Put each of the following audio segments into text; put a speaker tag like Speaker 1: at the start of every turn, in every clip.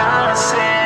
Speaker 1: not a
Speaker 2: sin.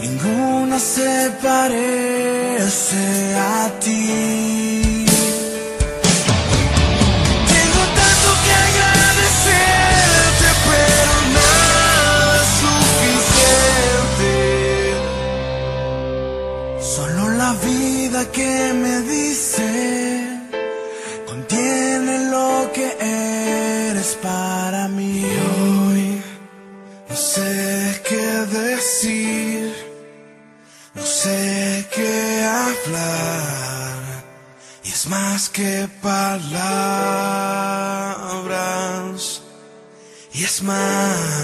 Speaker 2: Ninguna se parece a ti. palabras y es más.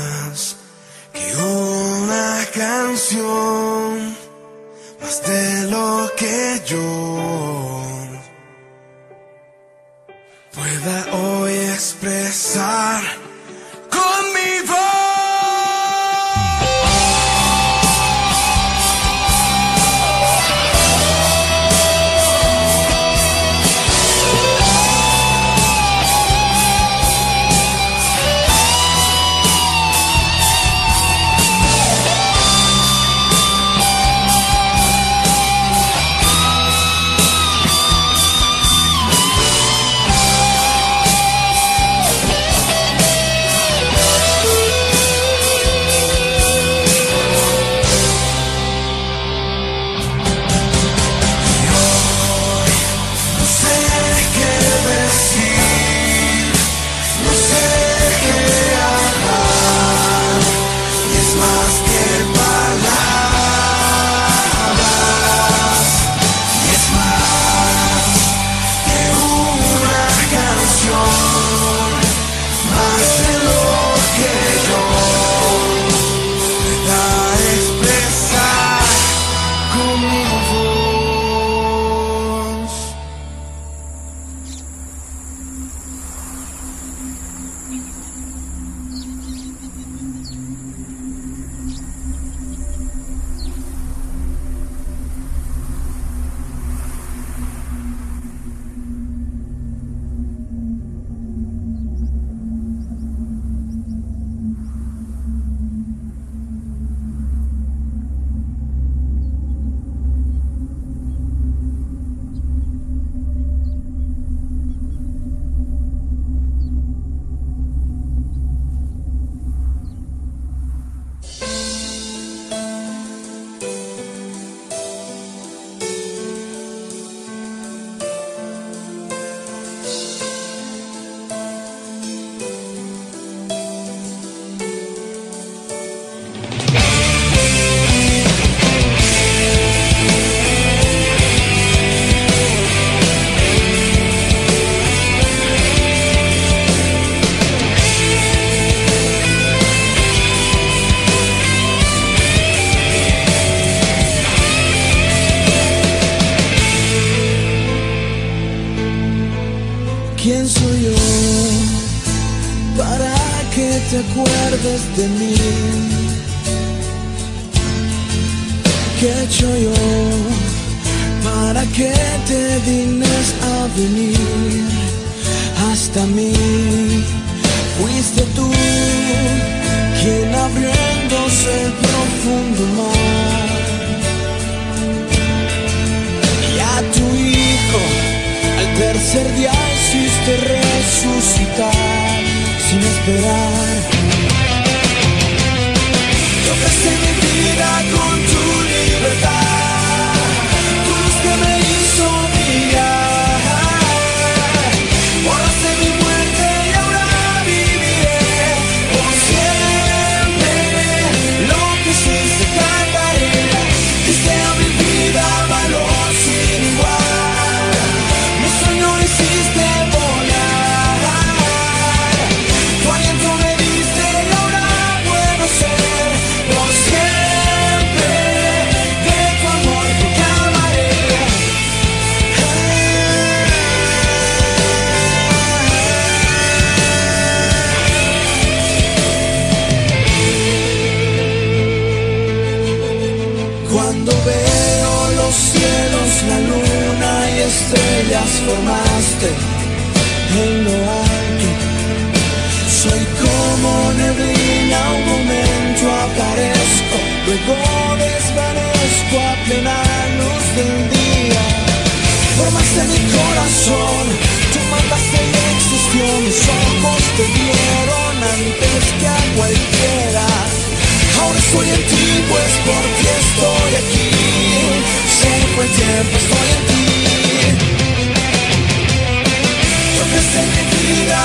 Speaker 2: Estoy en ti, pues por ti estoy aquí. Siempre el tiempo estoy en ti. Yo que mi vida